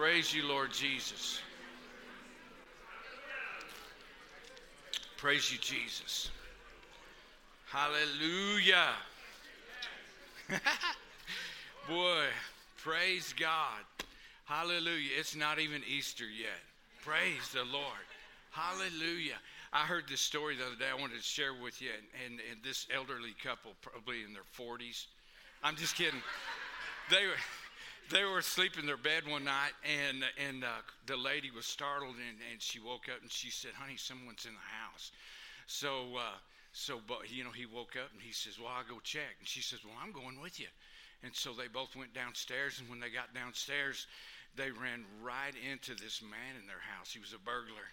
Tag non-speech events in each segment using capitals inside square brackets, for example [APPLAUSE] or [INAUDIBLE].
Praise you, Lord Jesus. Praise you, Jesus. Hallelujah. [LAUGHS] Boy, praise God. Hallelujah. It's not even Easter yet. Praise the Lord. Hallelujah. I heard this story the other day I wanted to share with you, and, and, and this elderly couple, probably in their 40s. I'm just kidding. They were they were asleep in their bed one night, and and uh, the lady was startled, and, and she woke up and she said, "Honey, someone's in the house." So uh, so, but you know, he woke up and he says, "Well, I'll go check." And she says, "Well, I'm going with you." And so they both went downstairs, and when they got downstairs, they ran right into this man in their house. He was a burglar,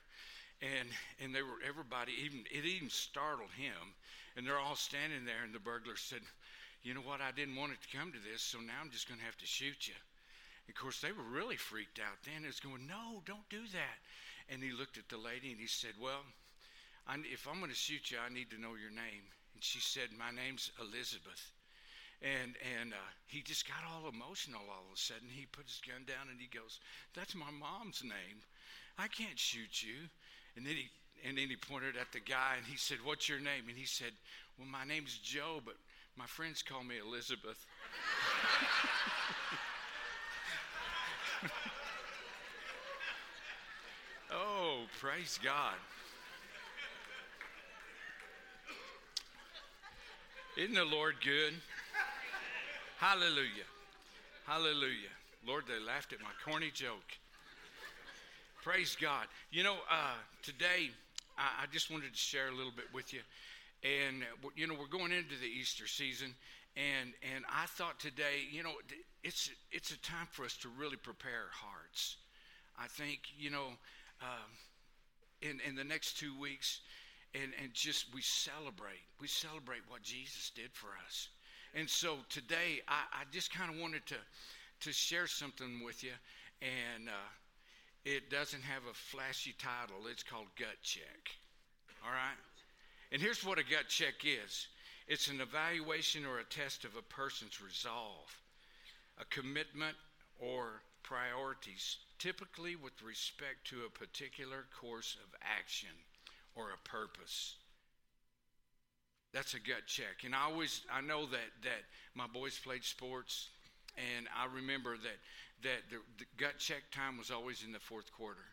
and and they were everybody even it even startled him, and they're all standing there, and the burglar said you know what, I didn't want it to come to this, so now I'm just going to have to shoot you. Of course, they were really freaked out then. It was going, no, don't do that. And he looked at the lady and he said, well, I, if I'm going to shoot you, I need to know your name. And she said, my name's Elizabeth. And and uh, he just got all emotional all of a sudden. He put his gun down and he goes, "That's my mom's name. I can't shoot you." And then he and then he pointed at the guy and he said, "What's your name?" And he said, "Well, my name's Joe, but my friends call me Elizabeth. oh, praise God. Isn't the Lord good? Hallelujah. Hallelujah. Lord, they laughed at my corny joke. Praise God. You know, uh, today I, I just wanted to share a little bit with you. And, you know, we're going into the Easter season. And, and I thought today, you know, it's, it's a time for us to really prepare hearts. I think, you know, um, in, in the next two weeks, and, and just we celebrate. We celebrate what Jesus did for us. And so today, I, I just kind of wanted to, to share something with you. And uh, it doesn't have a flashy title, it's called Gut Check. All right? And here's what a gut check is it's an evaluation or a test of a person's resolve, a commitment, or priorities, typically with respect to a particular course of action or a purpose. That's a gut check. And I always I know that that my boys played sports and I remember that that the, the gut check time was always in the fourth quarter.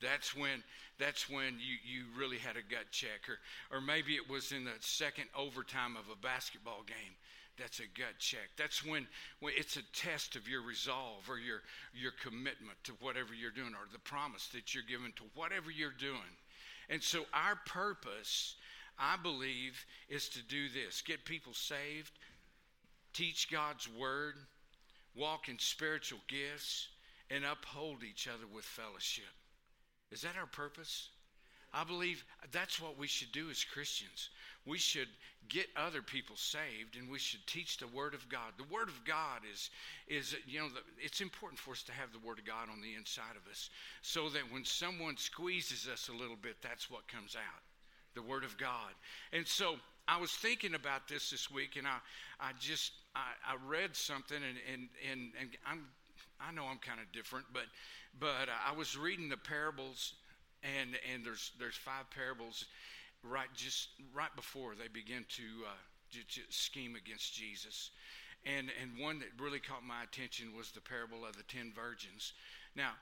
That's when that's when you, you really had a gut check, or or maybe it was in the second overtime of a basketball game. That's a gut check. That's when, when it's a test of your resolve or your your commitment to whatever you're doing, or the promise that you're given to whatever you're doing. And so our purpose, I believe, is to do this: get people saved, teach God's word, walk in spiritual gifts, and uphold each other with fellowship. Is that our purpose? I believe that's what we should do as Christians. We should get other people saved and we should teach the Word of God. The Word of God is, is you know, it's important for us to have the Word of God on the inside of us so that when someone squeezes us a little bit, that's what comes out the Word of God. And so I was thinking about this this week and I, I just, I, I read something and, and, and, and I'm, I know I'm kind of different, but but uh, I was reading the parables, and and there's there's five parables, right just right before they begin to, uh, to, to scheme against Jesus, and and one that really caught my attention was the parable of the ten virgins. Now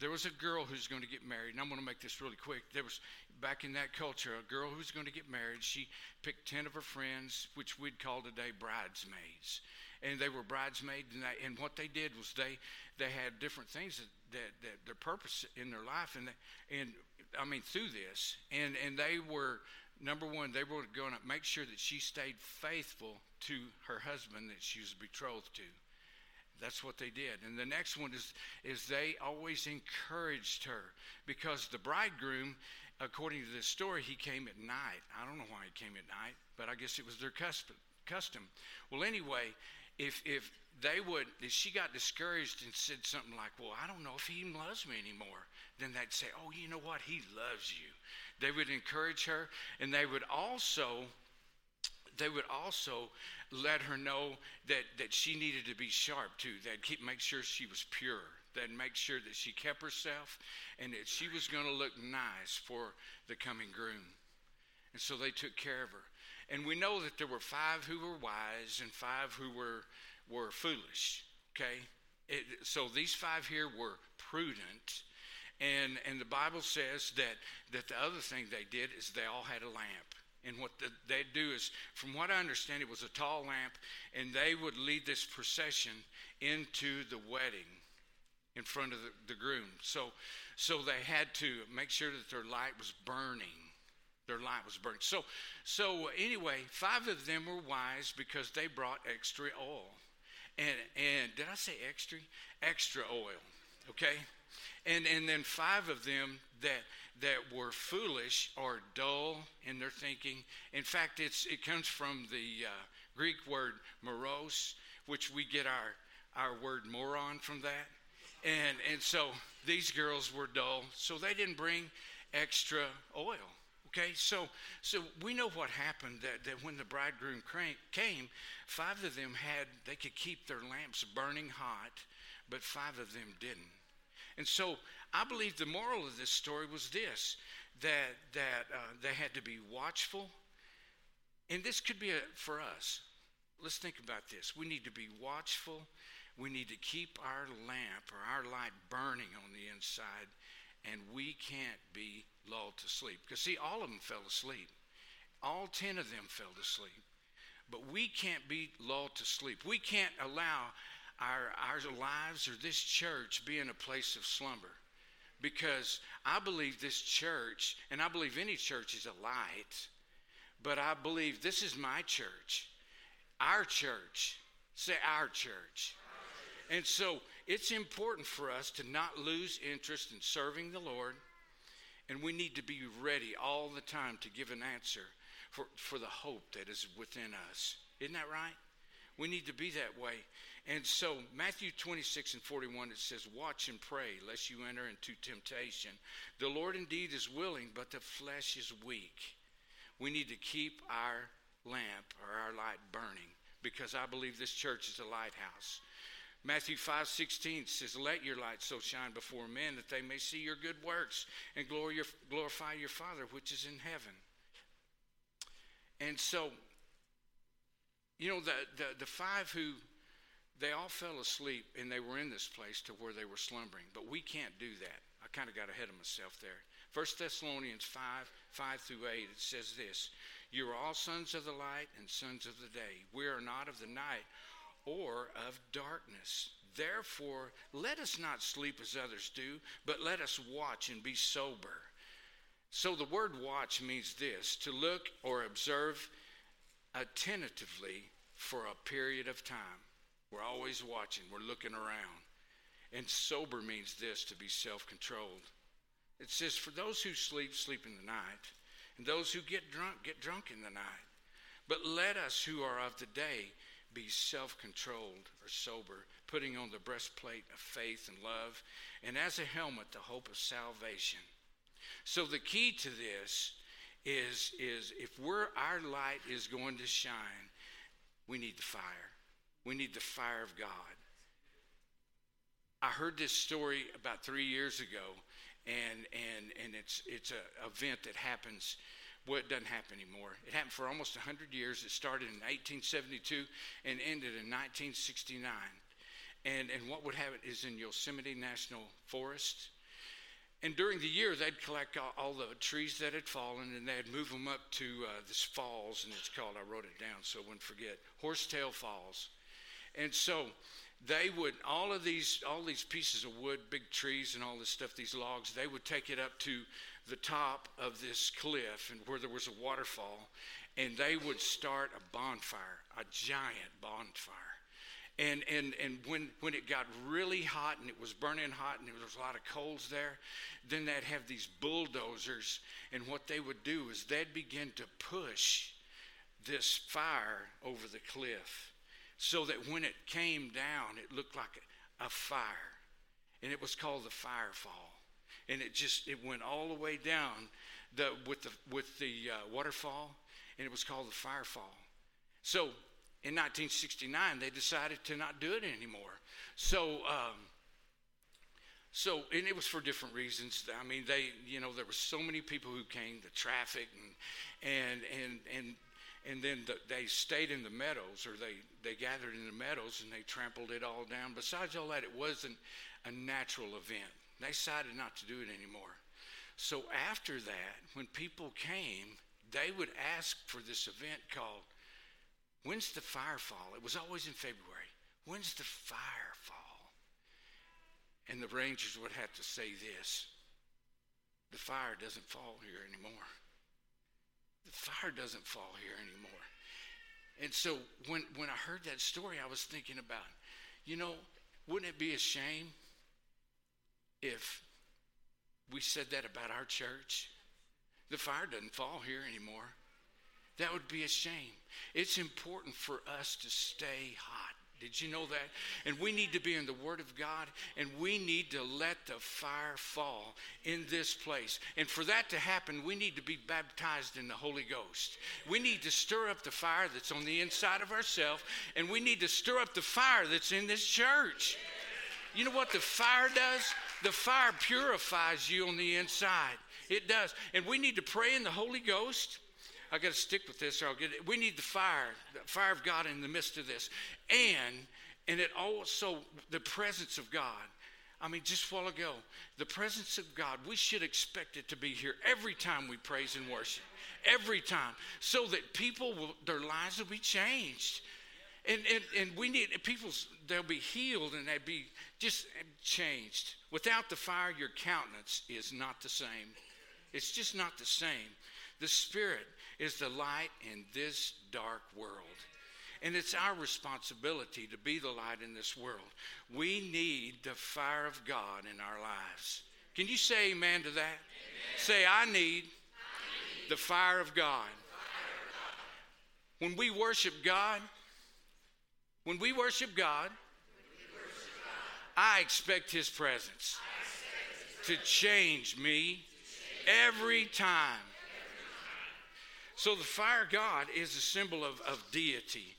there was a girl who's going to get married, and I'm going to make this really quick. There was, back in that culture, a girl who was going to get married. She picked 10 of her friends, which we'd call today bridesmaids. And they were bridesmaids, and, they, and what they did was they, they had different things that, that, that their purpose in their life, and, they, and I mean, through this. And, and they were, number one, they were going to make sure that she stayed faithful to her husband that she was betrothed to. That's what they did. And the next one is, is they always encouraged her because the bridegroom, according to this story, he came at night. I don't know why he came at night, but I guess it was their custom. custom. Well, anyway, if, if they would, if she got discouraged and said something like, Well, I don't know if he loves me anymore, then they'd say, Oh, you know what? He loves you. They would encourage her, and they would also they would also let her know that, that she needed to be sharp too. They'd keep make sure she was pure. that make sure that she kept herself and that she was going to look nice for the coming groom. And so they took care of her. And we know that there were five who were wise and five who were, were foolish. Okay? It, so these five here were prudent. And, and the Bible says that, that the other thing they did is they all had a lamp. And what the, they'd do is, from what I understand, it was a tall lamp, and they would lead this procession into the wedding in front of the, the groom. So, so they had to make sure that their light was burning. Their light was burning. So, so anyway, five of them were wise because they brought extra oil. And, and did I say extra? Extra oil. Okay? And, and then five of them that, that were foolish or dull in their thinking. In fact, it's, it comes from the uh, Greek word moros, which we get our, our word moron from that. And, and so these girls were dull, so they didn't bring extra oil. Okay, so so we know what happened that, that when the bridegroom came, five of them had they could keep their lamps burning hot, but five of them didn't. And so I believe the moral of this story was this that, that uh, they had to be watchful. And this could be a, for us. Let's think about this. We need to be watchful. We need to keep our lamp or our light burning on the inside, and we can't be lulled to sleep. Because, see, all of them fell asleep. All 10 of them fell asleep. But we can't be lulled to sleep. We can't allow our, our lives or this church be in a place of slumber. Because I believe this church, and I believe any church is a light, but I believe this is my church, our church. Say, our church. And so it's important for us to not lose interest in serving the Lord, and we need to be ready all the time to give an answer for, for the hope that is within us. Isn't that right? We need to be that way. And so, Matthew 26 and 41, it says, Watch and pray, lest you enter into temptation. The Lord indeed is willing, but the flesh is weak. We need to keep our lamp or our light burning because I believe this church is a lighthouse. Matthew 5 16 says, Let your light so shine before men that they may see your good works and glorify your Father which is in heaven. And so, you know, the, the, the five who they all fell asleep and they were in this place to where they were slumbering. But we can't do that. I kind of got ahead of myself there. 1 Thessalonians 5 5 through 8, it says this You are all sons of the light and sons of the day. We are not of the night or of darkness. Therefore, let us not sleep as others do, but let us watch and be sober. So the word watch means this to look or observe attentively for a period of time. We're always watching, we're looking around. And sober means this to be self controlled. It says, For those who sleep, sleep in the night, and those who get drunk, get drunk in the night. But let us who are of the day be self controlled or sober, putting on the breastplate of faith and love, and as a helmet, the hope of salvation. So the key to this is, is if we're, our light is going to shine, we need the fire. We need the fire of God. I heard this story about three years ago, and and and it's it's an event that happens. Well, it doesn't happen anymore. It happened for almost 100 years. It started in 1872 and ended in 1969. And, and what would happen is in Yosemite National Forest. And during the year, they'd collect all, all the trees that had fallen and they'd move them up to uh, this falls, and it's called, I wrote it down so I wouldn't forget, Horsetail Falls. And so they would all of these all these pieces of wood, big trees and all this stuff, these logs, they would take it up to the top of this cliff and where there was a waterfall, and they would start a bonfire, a giant bonfire. And, and, and when, when it got really hot and it was burning hot and there was a lot of coals there, then they'd have these bulldozers. And what they would do is they'd begin to push this fire over the cliff so that when it came down, it looked like a, fire. And it was called the firefall. And it just, it went all the way down the, with the, with the uh, waterfall, and it was called the firefall. So in 1969, they decided to not do it anymore. So um, so and it was for different reasons. I mean, they, you know, there were so many people who came, the traffic, and and and and and then the, they stayed in the meadows, or they they gathered in the meadows and they trampled it all down. Besides all that, it wasn't a natural event. They decided not to do it anymore. So after that, when people came, they would ask for this event called When's the fire fall? It was always in February. When's the fire fall? And the rangers would have to say this the fire doesn't fall here anymore. The fire doesn't fall here anymore. And so when, when I heard that story, I was thinking about, you know, wouldn't it be a shame if we said that about our church? The fire doesn't fall here anymore. That would be a shame. It's important for us to stay hot. Did you know that? And we need to be in the Word of God and we need to let the fire fall in this place. And for that to happen, we need to be baptized in the Holy Ghost. We need to stir up the fire that's on the inside of ourselves and we need to stir up the fire that's in this church. You know what the fire does? The fire purifies you on the inside. It does. And we need to pray in the Holy Ghost. I got to stick with this or I'll get it. We need the fire, the fire of God in the midst of this. And and it also the presence of God. I mean, just a while ago, the presence of God, we should expect it to be here every time we praise and worship. Every time. So that people will, their lives will be changed. And, and, and we need people, they'll be healed and they'll be just changed. Without the fire, your countenance is not the same. It's just not the same. The Spirit is the light in this dark world. And it's our responsibility to be the light in this world. We need the fire of God in our lives. Can you say amen to that? Amen. Say, I need, I need the fire of God. Fire of God. When we worship God, when we worship God, I expect His presence, to change me to change every time. So the fire God is a symbol of, of deity.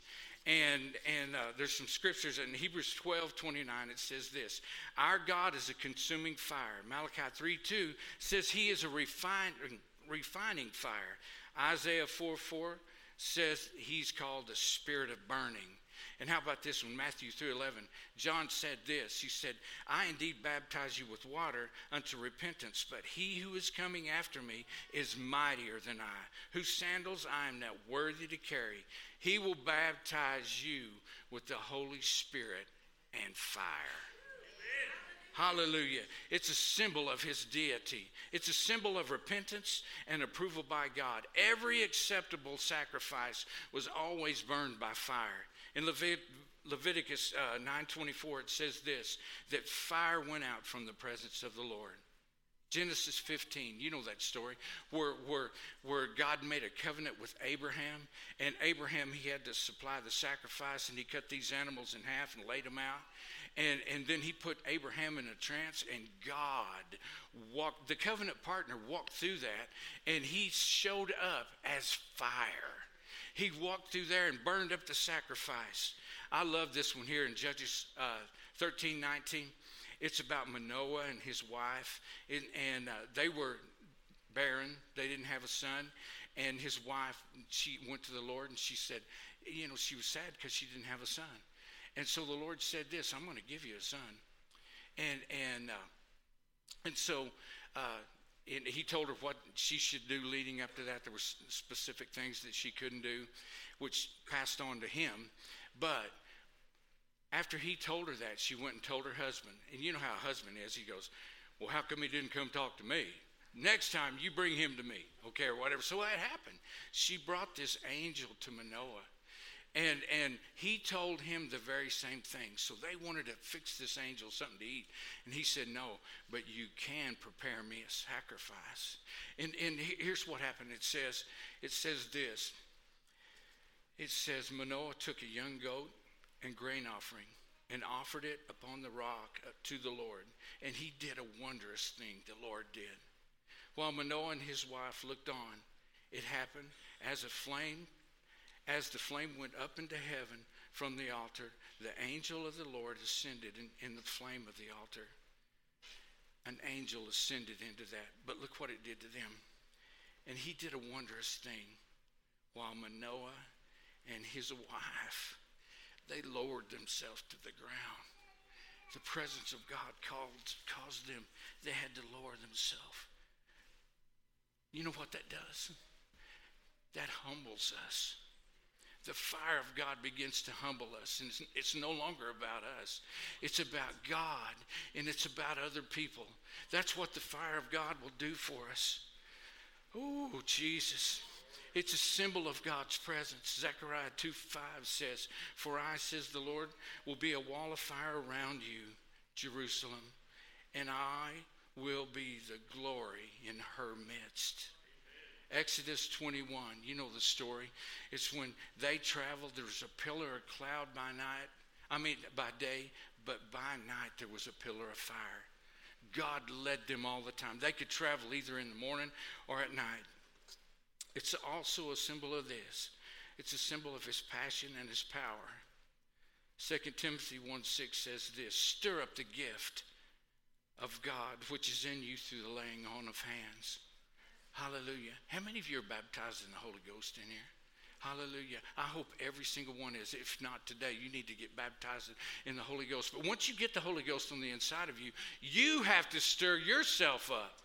And, and uh, there's some scriptures in Hebrews 12 29, it says this Our God is a consuming fire. Malachi 3 2 says he is a refining, refining fire. Isaiah 4 4 says he's called the spirit of burning. And how about this one? Matthew 3 11. John said this He said, I indeed baptize you with water unto repentance, but he who is coming after me is mightier than I, whose sandals I am not worthy to carry. He will baptize you with the Holy Spirit and fire. Hallelujah. It's a symbol of his deity. It's a symbol of repentance and approval by God. Every acceptable sacrifice was always burned by fire. In Levit- Leviticus uh, 9:24 it says this that fire went out from the presence of the Lord. Genesis 15, you know that story, where, where, where God made a covenant with Abraham, and Abraham, he had to supply the sacrifice, and he cut these animals in half and laid them out. And, and then he put Abraham in a trance, and God walked, the covenant partner walked through that, and he showed up as fire. He walked through there and burned up the sacrifice. I love this one here in Judges uh, 13 19. It's about Manoah and his wife, and, and uh, they were barren. They didn't have a son. And his wife, she went to the Lord and she said, you know, she was sad because she didn't have a son. And so the Lord said this, I'm going to give you a son. And, and, uh, and so uh, and he told her what she should do leading up to that. There were specific things that she couldn't do, which passed on to him. But after he told her that, she went and told her husband. And you know how a husband is. He goes, Well, how come he didn't come talk to me? Next time you bring him to me, okay, or whatever. So that happened. She brought this angel to Manoah and, and he told him the very same thing. So they wanted to fix this angel something to eat. And he said, No, but you can prepare me a sacrifice. And, and here's what happened it says, it says this. It says, Manoah took a young goat and grain offering and offered it upon the rock uh, to the Lord. And he did a wondrous thing, the Lord did. While Manoah and his wife looked on, it happened as a flame as the flame went up into heaven from the altar, the angel of the Lord ascended in, in the flame of the altar. An angel ascended into that. But look what it did to them. And he did a wondrous thing while Manoah and his wife, they lowered themselves to the ground. The presence of God called, caused them, they had to lower themselves. You know what that does? That humbles us. The fire of God begins to humble us, and it's, it's no longer about us. It's about God, and it's about other people. That's what the fire of God will do for us. Oh, Jesus. It's a symbol of God's presence. Zechariah 2 5 says, For I, says the Lord, will be a wall of fire around you, Jerusalem, and I will be the glory in her midst. Exodus 21, you know the story. It's when they traveled, there was a pillar of cloud by night. I mean, by day, but by night there was a pillar of fire. God led them all the time. They could travel either in the morning or at night. It's also a symbol of this it's a symbol of his passion and his power. 2 Timothy 1 6 says this Stir up the gift of God which is in you through the laying on of hands. Hallelujah. How many of you are baptized in the Holy Ghost in here? Hallelujah. I hope every single one is. If not today, you need to get baptized in the Holy Ghost. But once you get the Holy Ghost on the inside of you, you have to stir yourself up.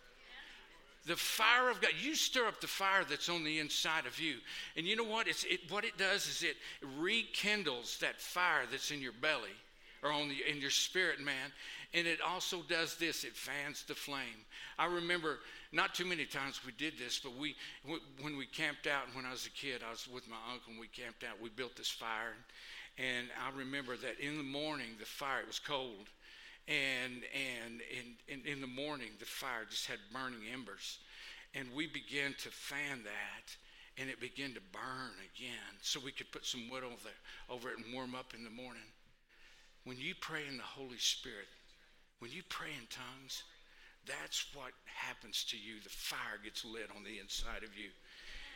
The fire of God, you stir up the fire that's on the inside of you. And you know what? It's, it, what it does is it rekindles that fire that's in your belly or on the, in your spirit, man. And it also does this it fans the flame. I remember not too many times we did this, but we, when we camped out, when I was a kid, I was with my uncle and we camped out, we built this fire. And I remember that in the morning, the fire, it was cold. And, and, and, and in the morning, the fire just had burning embers. And we began to fan that and it began to burn again so we could put some wood over, over it and warm up in the morning. When you pray in the Holy Spirit, when you pray in tongues, that's what happens to you. The fire gets lit on the inside of you.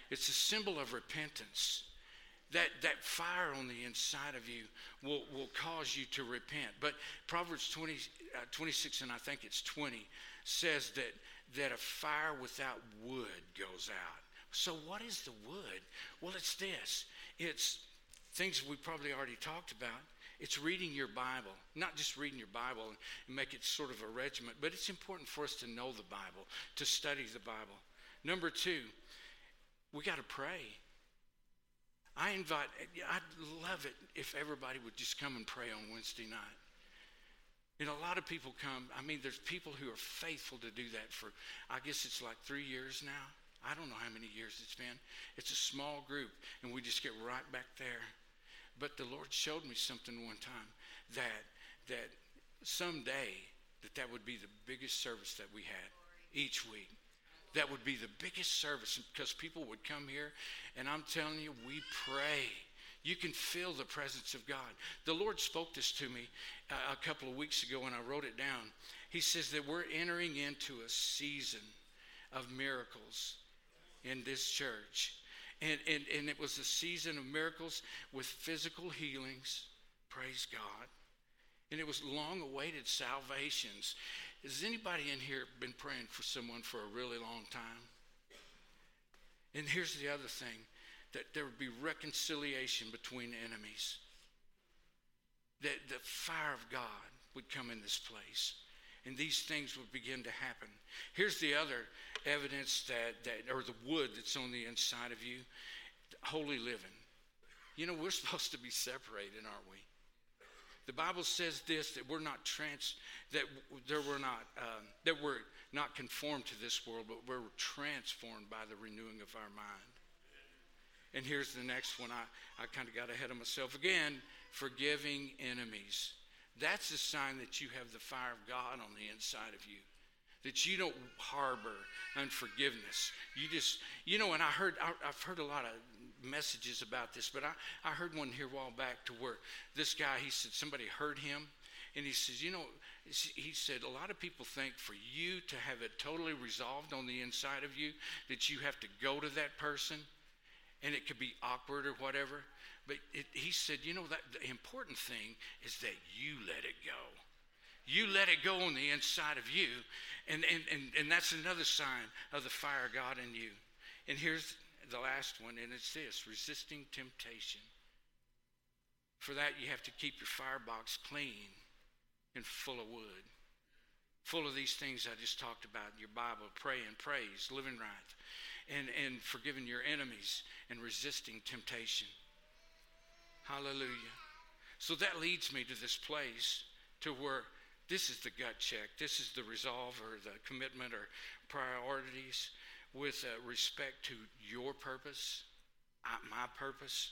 It's a symbol of repentance. That, that fire on the inside of you will, will cause you to repent. But Proverbs 20, uh, 26, and I think it's 20, says that, that a fire without wood goes out. So, what is the wood? Well, it's this it's things we probably already talked about it's reading your Bible, not just reading your Bible and make it sort of a regiment, but it's important for us to know the Bible, to study the Bible. Number two, we got to pray. I invite, I'd love it if everybody would just come and pray on Wednesday night. You know, a lot of people come. I mean, there's people who are faithful to do that for, I guess it's like three years now. I don't know how many years it's been. It's a small group, and we just get right back there. But the Lord showed me something one time that that someday that that would be the biggest service that we had each week. That would be the biggest service because people would come here, and I'm telling you, we pray. You can feel the presence of God. The Lord spoke this to me a couple of weeks ago, and I wrote it down. He says that we're entering into a season of miracles in this church. And, and, and it was a season of miracles with physical healings. Praise God. And it was long awaited salvations. Has anybody in here been praying for someone for a really long time? And here's the other thing that there would be reconciliation between enemies. That the fire of God would come in this place and these things would begin to happen. Here's the other evidence that, that or the wood that's on the inside of you holy living. You know, we're [LAUGHS] supposed to be separated, aren't we? The Bible says this that we're not trans that there were not um, that we're not conformed to this world, but we're transformed by the renewing of our mind. And here's the next one. I, I kind of got ahead of myself again. Forgiving enemies. That's a sign that you have the fire of God on the inside of you. That you don't harbor unforgiveness. You just, you know, and I heard, I, have heard a lot of messages about this, but I, I heard one here a while back to where this guy, he said somebody hurt him. And he says, you know, he said, a lot of people think for you to have it totally resolved on the inside of you, that you have to go to that person and it could be awkward or whatever. But it, he said, you know, that the important thing is that you let it go. You let it go on the inside of you. And, and, and, and that's another sign of the fire of God in you. And here's the last one, and it's this resisting temptation. For that, you have to keep your firebox clean and full of wood, full of these things I just talked about your Bible, praying, praise, living right, and, and forgiving your enemies and resisting temptation. Hallelujah. So that leads me to this place to where this is the gut check. This is the resolve or the commitment or priorities with uh, respect to your purpose, my purpose.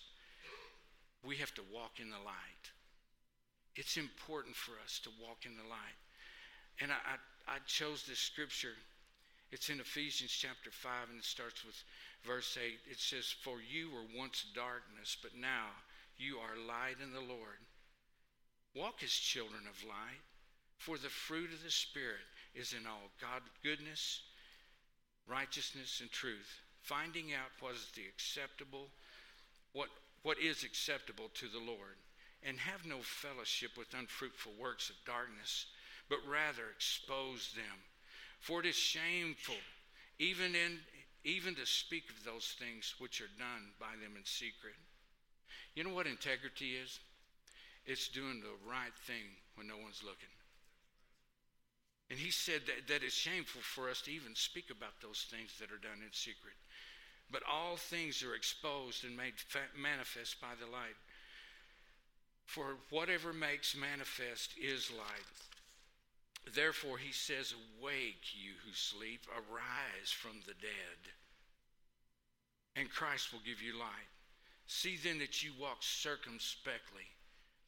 We have to walk in the light. It's important for us to walk in the light. And I, I, I chose this scripture. It's in Ephesians chapter 5, and it starts with verse 8. It says, For you were once darkness, but now you are light in the Lord. Walk as children of light, for the fruit of the Spirit is in all God goodness, righteousness, and truth, finding out what is the acceptable, what, what is acceptable to the Lord and have no fellowship with unfruitful works of darkness, but rather expose them. For it is shameful, even in even to speak of those things which are done by them in secret. You know what integrity is? It's doing the right thing when no one's looking. And he said that, that it's shameful for us to even speak about those things that are done in secret. But all things are exposed and made manifest by the light. For whatever makes manifest is light. Therefore, he says, Awake, you who sleep, arise from the dead, and Christ will give you light. See then that you walk circumspectly.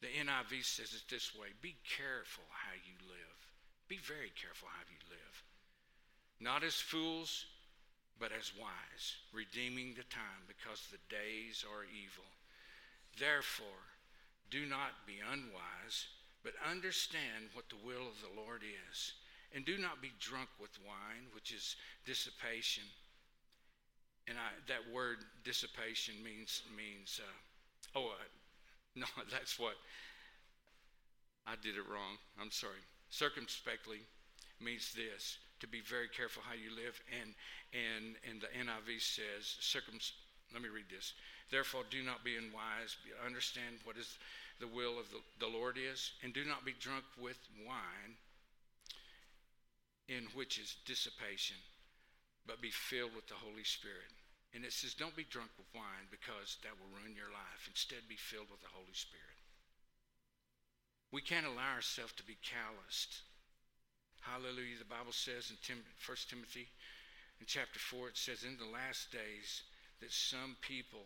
The NIV says it this way Be careful how you live. Be very careful how you live. Not as fools, but as wise, redeeming the time because the days are evil. Therefore, do not be unwise, but understand what the will of the Lord is. And do not be drunk with wine, which is dissipation. And I, that word dissipation means means uh, oh uh, [LAUGHS] no that's what I did it wrong. I'm sorry. Circumspectly means this to be very careful how you live and and and the NIV says circum let me read this Therefore, do not be unwise. Understand what is the will of the, the Lord is, and do not be drunk with wine, in which is dissipation, but be filled with the Holy Spirit. And it says, don't be drunk with wine because that will ruin your life. Instead, be filled with the Holy Spirit. We can't allow ourselves to be calloused. Hallelujah. The Bible says in Tim, 1 Timothy in chapter 4, it says, In the last days, that some people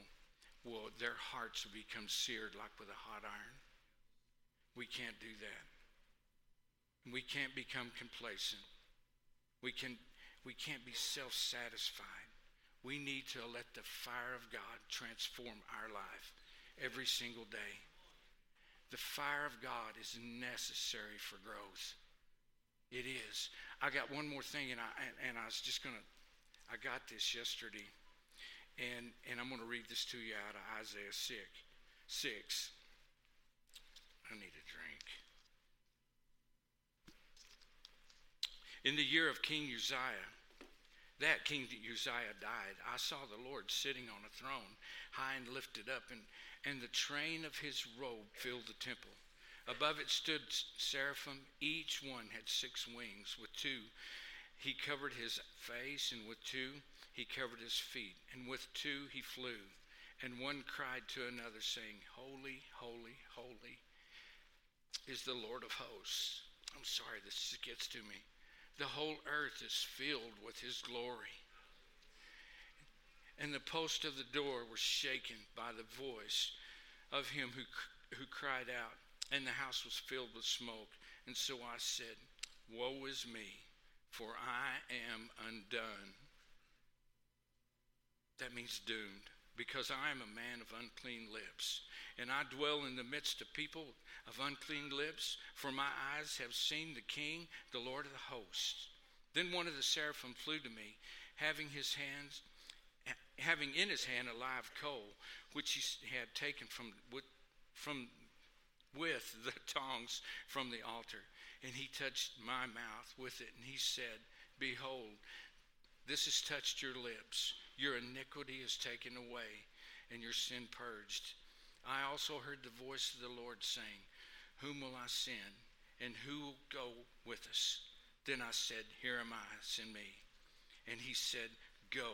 will, their hearts will become seared like with a hot iron. We can't do that. We can't become complacent. We, can, we can't be self satisfied. We need to let the fire of God transform our life every single day. The fire of God is necessary for growth. It is. I got one more thing, and I, and, and I was just to, I got this yesterday. And, and I'm to read this to you out of Isaiah 6. 6. I need a drink. In the year of King Uzziah, that King Uzziah died, I saw the Lord sitting on a throne, high and lifted up, and, and the train of his robe filled the temple. Above it stood seraphim. Each one had six wings. With two, he covered his face, and with two, he covered his feet, and with two he flew. And one cried to another, saying, Holy, holy, holy is the Lord of hosts. I'm sorry, this gets to me. The whole earth is filled with his glory. And the post of the door was shaken by the voice of him who, who cried out, and the house was filled with smoke. And so I said, Woe is me, for I am undone that means doomed. Because I am a man of unclean lips, and I dwell in the midst of people of unclean lips, for my eyes have seen the King, the Lord of the hosts. Then one of the seraphim flew to me, having his hands, having in his hand a live coal, which he had taken from with, from with the [LAUGHS] tongs from the altar. And he touched my mouth with it, and he said, Behold, this has touched your lips. Your iniquity is taken away, and your sin purged. I also heard the voice of the Lord saying, Whom will I send, and who will go with us? Then I said, Here am I, send me. And he said, Go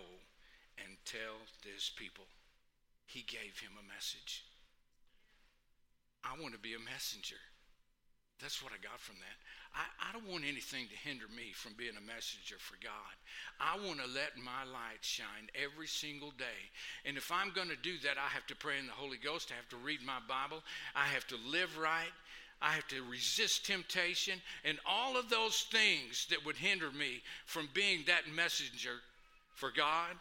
and tell this people. He gave him a message. I want to be a messenger. That's what I got from that. I, I don't want anything to hinder me from being a messenger for God. I want to let my light shine every single day. And if I'm going to do that, I have to pray in the Holy Ghost. I have to read my Bible. I have to live right. I have to resist temptation and all of those things that would hinder me from being that messenger for God.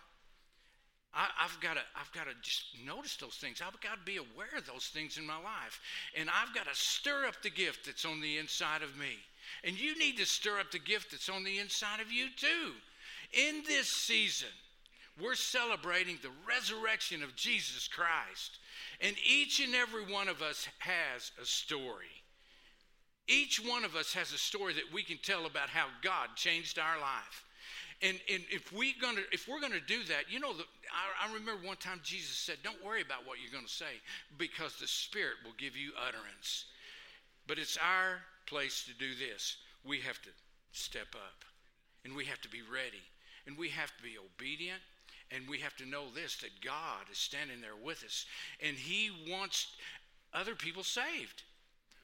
I, have got to, I've got to just notice those things. I've got to be aware of those things in my life. And I've got to stir up the gift that's on the inside of me. And you need to stir up the gift that's on the inside of you too. In this season, we're celebrating the resurrection of Jesus Christ. And each and every one of us has a story. Each one of us has a story that we can tell about how God changed our life. And, and if, we gonna, if we're to do that, you know, the, I, I remember one time Jesus said, Don't worry about what you're to say because the Spirit will give you utterance. But it's our place to do this. We have to step up and we have to be ready and we have to be obedient and we have to know this that God is standing there with us and He wants other people saved.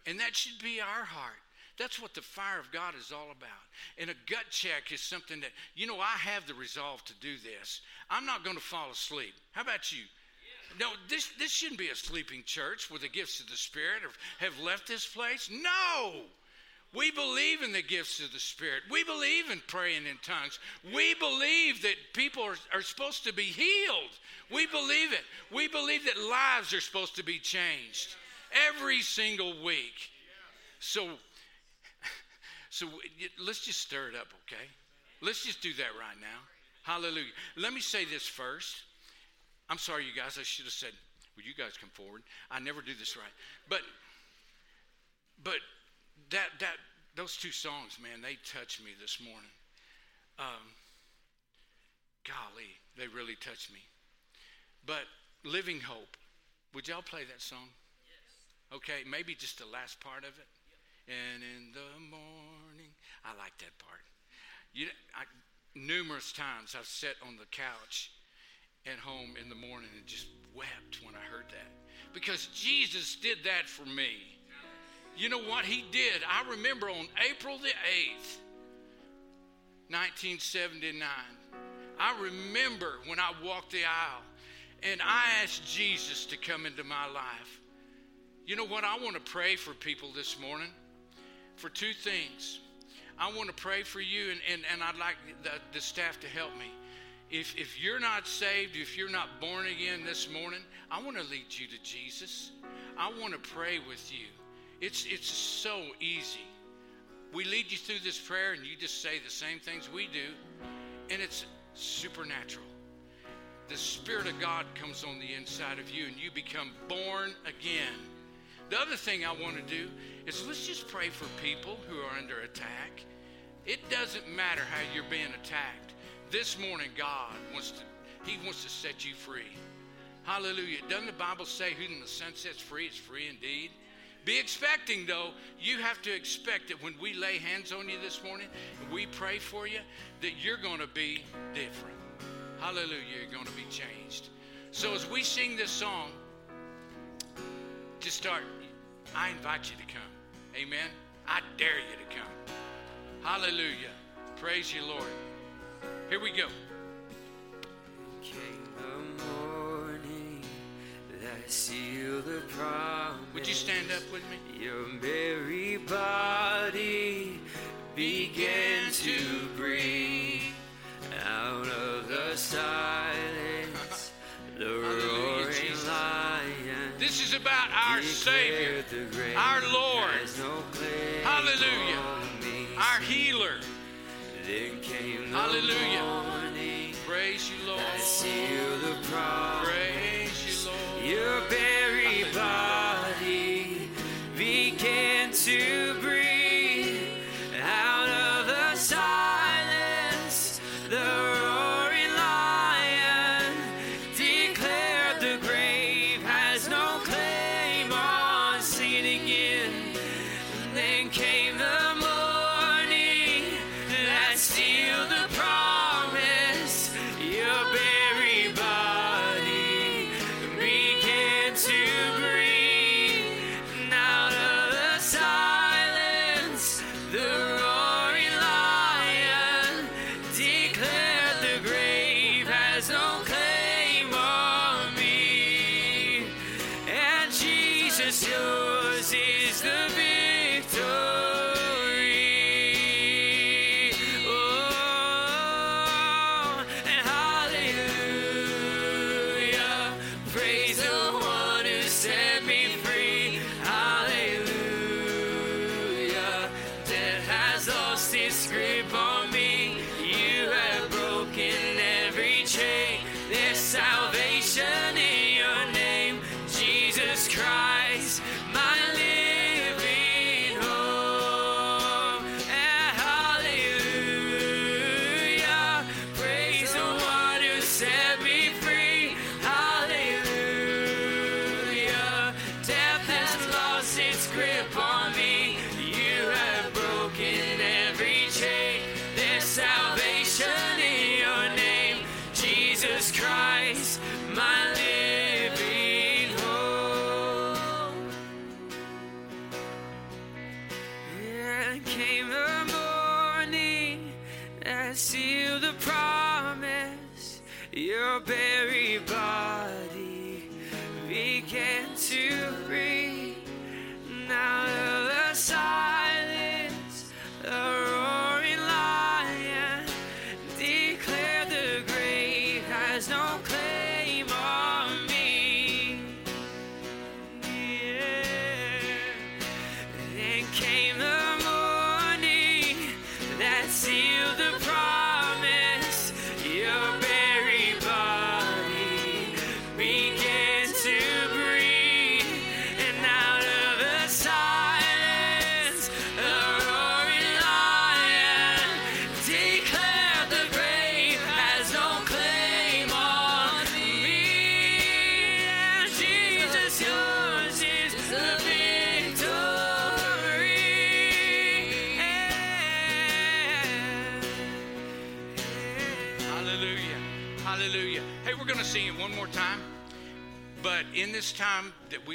And that should be our heart. That's what the fire of God is all about. And a gut check is something that, you know, I have the resolve to do this. I'm not going to fall asleep. How about you? No, this, this shouldn't be a sleeping church where the gifts of the Spirit have, left this place. No! We believe in the gifts of the Spirit. We believe in praying in tongues. We believe that people are, are supposed to be healed. We believe it. We believe that lives are supposed to be changed every single week. So so let's just stir it up, okay? Let's just do that right now. Hallelujah. Let me say this first. I'm sorry, you guys. I should have said, "Will you guys come forward?" I never do this right, but but that that those two songs, man, they touched me this morning. Um, golly, they really touched me. But Living Hope, would y'all play that song? Yes. Okay, maybe just the last part of it. And in the morning, I like that part. You, I, numerous times I've sat on the couch at home in the morning and just wept when I heard that. Because Jesus did that for me. You know what he did? I remember on April the 8th, 1979, I remember when I walked the aisle and I asked Jesus to come into my life. You know what? I want to pray for people this morning for two things. I want to pray for you, and, and, and I'd like the, the staff to help me. If, if you're not saved, if you're not born again this morning, I want to lead you to Jesus. I want to pray with you. It's, it's so easy. We lead you through this prayer, and you just say the same things we do, and it's supernatural. The Spirit of God comes on the inside of you, and you become born again. The other thing I want to do is let's just pray for people who are under attack. It doesn't matter how you're being attacked. This morning, God wants to, He wants to set you free. Hallelujah. Doesn't the Bible say, Who the Son sets free is free indeed? Be expecting, though, you have to expect that when we lay hands on you this morning and we pray for you, that you're going to be different. Hallelujah. You're going to be changed. So as we sing this song, just start I invite you to come. Amen. I dare you to come. Hallelujah. Praise you, Lord. Here we go. Came the morning that sealed the promise. Would you stand up with me? Your very body began to breathe out of the silence. About our Savior, our Lord. Hallelujah. Our healer. Hallelujah. Praise you, Lord. Praise you, Lord. Your very body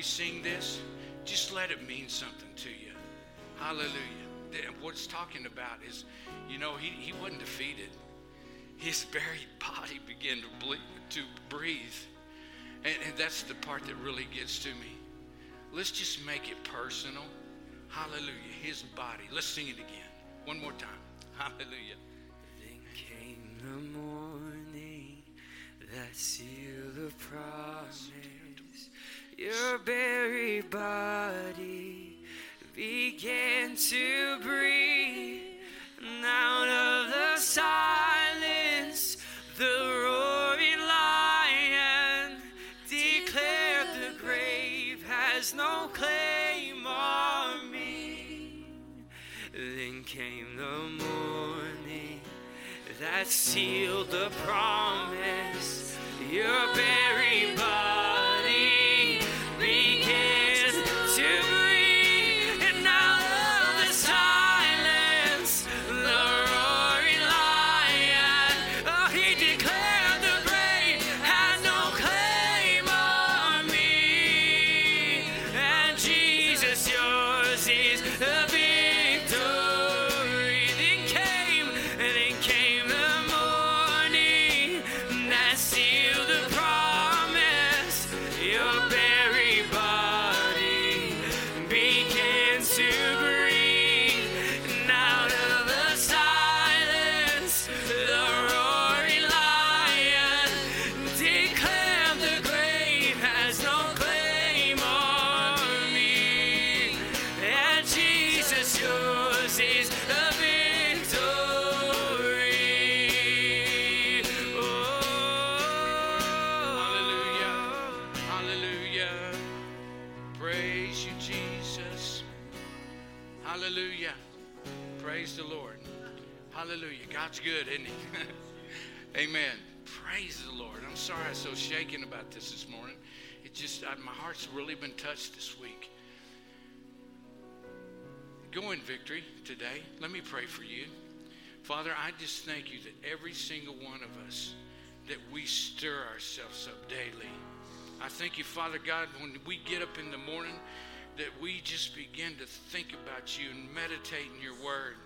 sing this, just let it mean something to you. Hallelujah. What it's talking about is, you know, he, he wasn't defeated. His [LAUGHS] very body began to, ble- to breathe. And, and that's the part that really gets to me. Let's just make it personal. Hallelujah. His body. Let's sing it again. One more time. [LAUGHS] Hallelujah. Then came the morning that sealed the promise. Your very body began to breathe. And out of the silence, the roaring lion declared the grave has no claim on me. Then came the morning that sealed the promise. Your very so shaken about this this morning. It just, I, my heart's really been touched this week. Go in victory today. Let me pray for you. Father, I just thank you that every single one of us, that we stir ourselves up daily. I thank you, Father God, when we get up in the morning, that we just begin to think about you and meditate in your word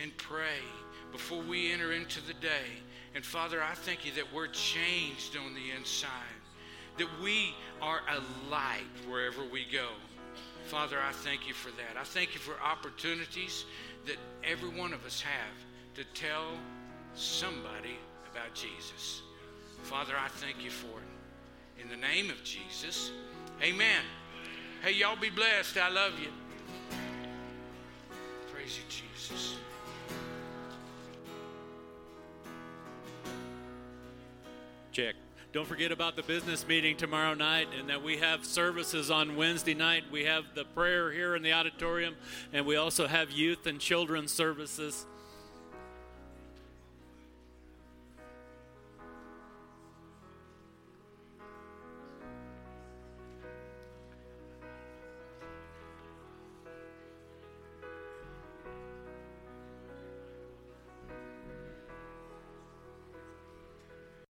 and pray before we enter into the day. And Father, I thank you that we're changed on the inside, that we are a light wherever we go. Father, I thank you for that. I thank you for opportunities that every one of us have to tell somebody about Jesus. Father, I thank you for it. In the name of Jesus, amen. Hey, y'all be blessed. I love you. Praise you, Jesus. Check. Don't forget about the business meeting tomorrow night and that we have services on Wednesday night. We have the prayer here in the auditorium, and we also have youth and children's services.